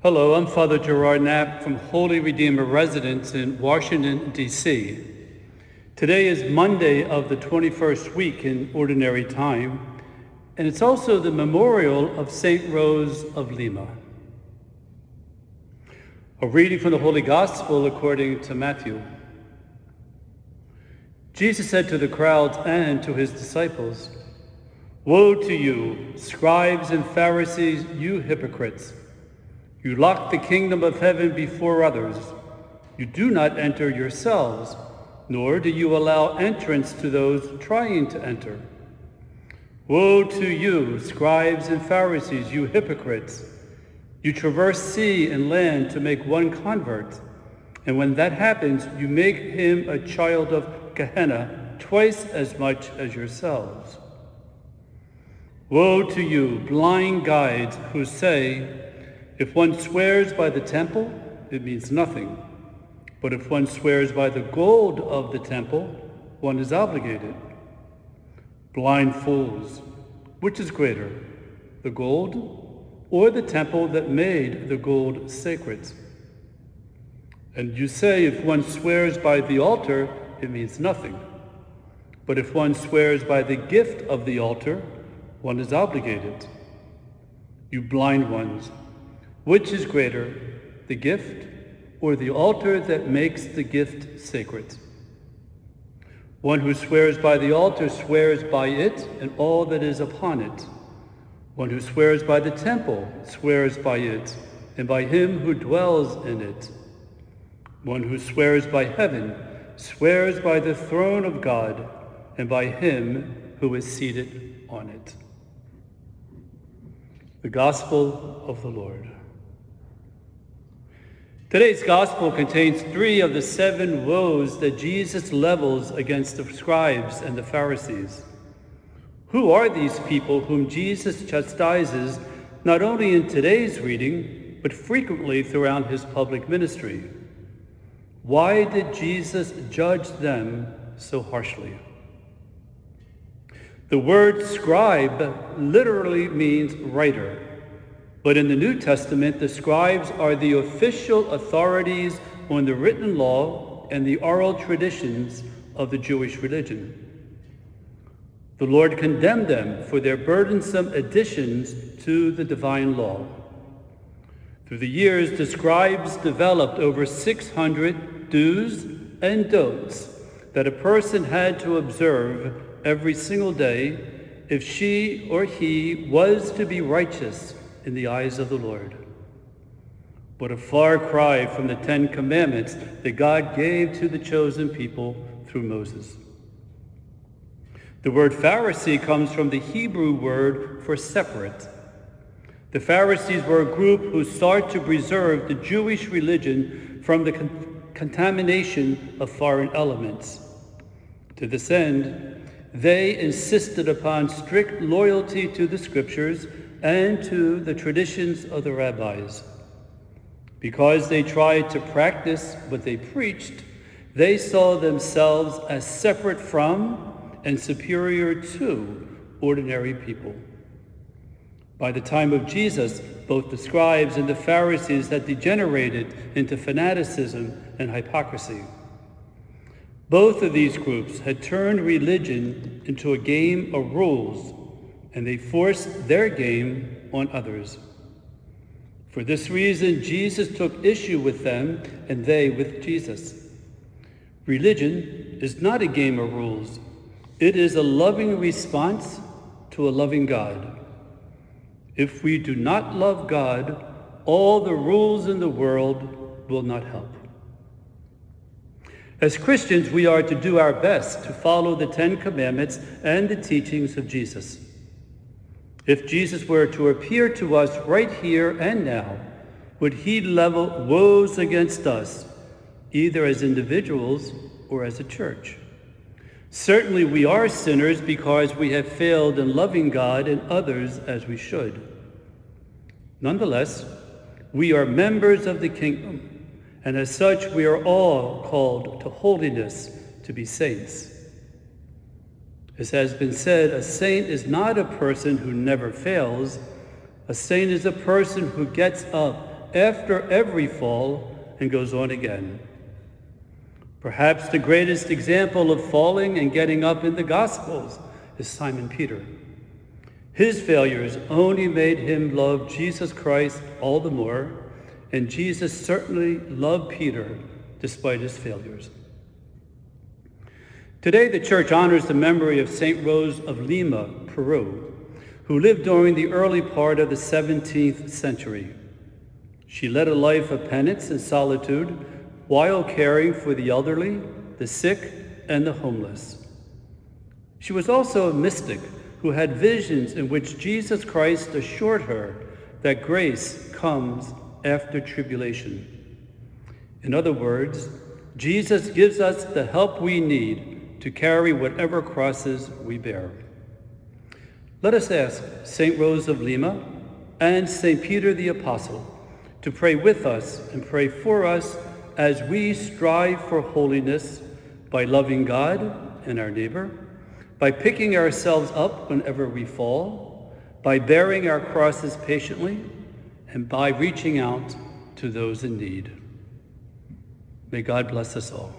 Hello, I'm Father Gerard Knapp from Holy Redeemer Residence in Washington, D.C. Today is Monday of the 21st week in Ordinary Time, and it's also the memorial of St. Rose of Lima. A reading from the Holy Gospel according to Matthew. Jesus said to the crowds and to his disciples, Woe to you, scribes and Pharisees, you hypocrites! You lock the kingdom of heaven before others. You do not enter yourselves, nor do you allow entrance to those trying to enter. Woe to you, scribes and Pharisees, you hypocrites! You traverse sea and land to make one convert, and when that happens, you make him a child of Gehenna twice as much as yourselves. Woe to you, blind guides, who say, if one swears by the temple, it means nothing. But if one swears by the gold of the temple, one is obligated. Blind fools, which is greater, the gold or the temple that made the gold sacred? And you say if one swears by the altar, it means nothing. But if one swears by the gift of the altar, one is obligated. You blind ones, which is greater, the gift or the altar that makes the gift sacred? One who swears by the altar swears by it and all that is upon it. One who swears by the temple swears by it and by him who dwells in it. One who swears by heaven swears by the throne of God and by him who is seated on it. The Gospel of the Lord. Today's gospel contains three of the seven woes that Jesus levels against the scribes and the Pharisees. Who are these people whom Jesus chastises not only in today's reading, but frequently throughout his public ministry? Why did Jesus judge them so harshly? The word scribe literally means writer. But in the New Testament, the scribes are the official authorities on the written law and the oral traditions of the Jewish religion. The Lord condemned them for their burdensome additions to the divine law. Through the years, the scribes developed over 600 do's and don'ts that a person had to observe every single day if she or he was to be righteous in the eyes of the Lord. But a far cry from the Ten Commandments that God gave to the chosen people through Moses. The word Pharisee comes from the Hebrew word for separate. The Pharisees were a group who sought to preserve the Jewish religion from the con- contamination of foreign elements. To this end, they insisted upon strict loyalty to the scriptures and to the traditions of the rabbis. Because they tried to practice what they preached, they saw themselves as separate from and superior to ordinary people. By the time of Jesus, both the scribes and the Pharisees had degenerated into fanaticism and hypocrisy. Both of these groups had turned religion into a game of rules and they force their game on others. For this reason, Jesus took issue with them and they with Jesus. Religion is not a game of rules. It is a loving response to a loving God. If we do not love God, all the rules in the world will not help. As Christians, we are to do our best to follow the Ten Commandments and the teachings of Jesus. If Jesus were to appear to us right here and now, would he level woes against us, either as individuals or as a church? Certainly we are sinners because we have failed in loving God and others as we should. Nonetheless, we are members of the kingdom, and as such we are all called to holiness to be saints. As has been said, a saint is not a person who never fails. A saint is a person who gets up after every fall and goes on again. Perhaps the greatest example of falling and getting up in the Gospels is Simon Peter. His failures only made him love Jesus Christ all the more, and Jesus certainly loved Peter despite his failures. Today, the church honors the memory of St. Rose of Lima, Peru, who lived during the early part of the 17th century. She led a life of penance and solitude while caring for the elderly, the sick, and the homeless. She was also a mystic who had visions in which Jesus Christ assured her that grace comes after tribulation. In other words, Jesus gives us the help we need to carry whatever crosses we bear. Let us ask St. Rose of Lima and St. Peter the Apostle to pray with us and pray for us as we strive for holiness by loving God and our neighbor by picking ourselves up whenever we fall, by bearing our crosses patiently, and by reaching out to those in need. May God bless us all.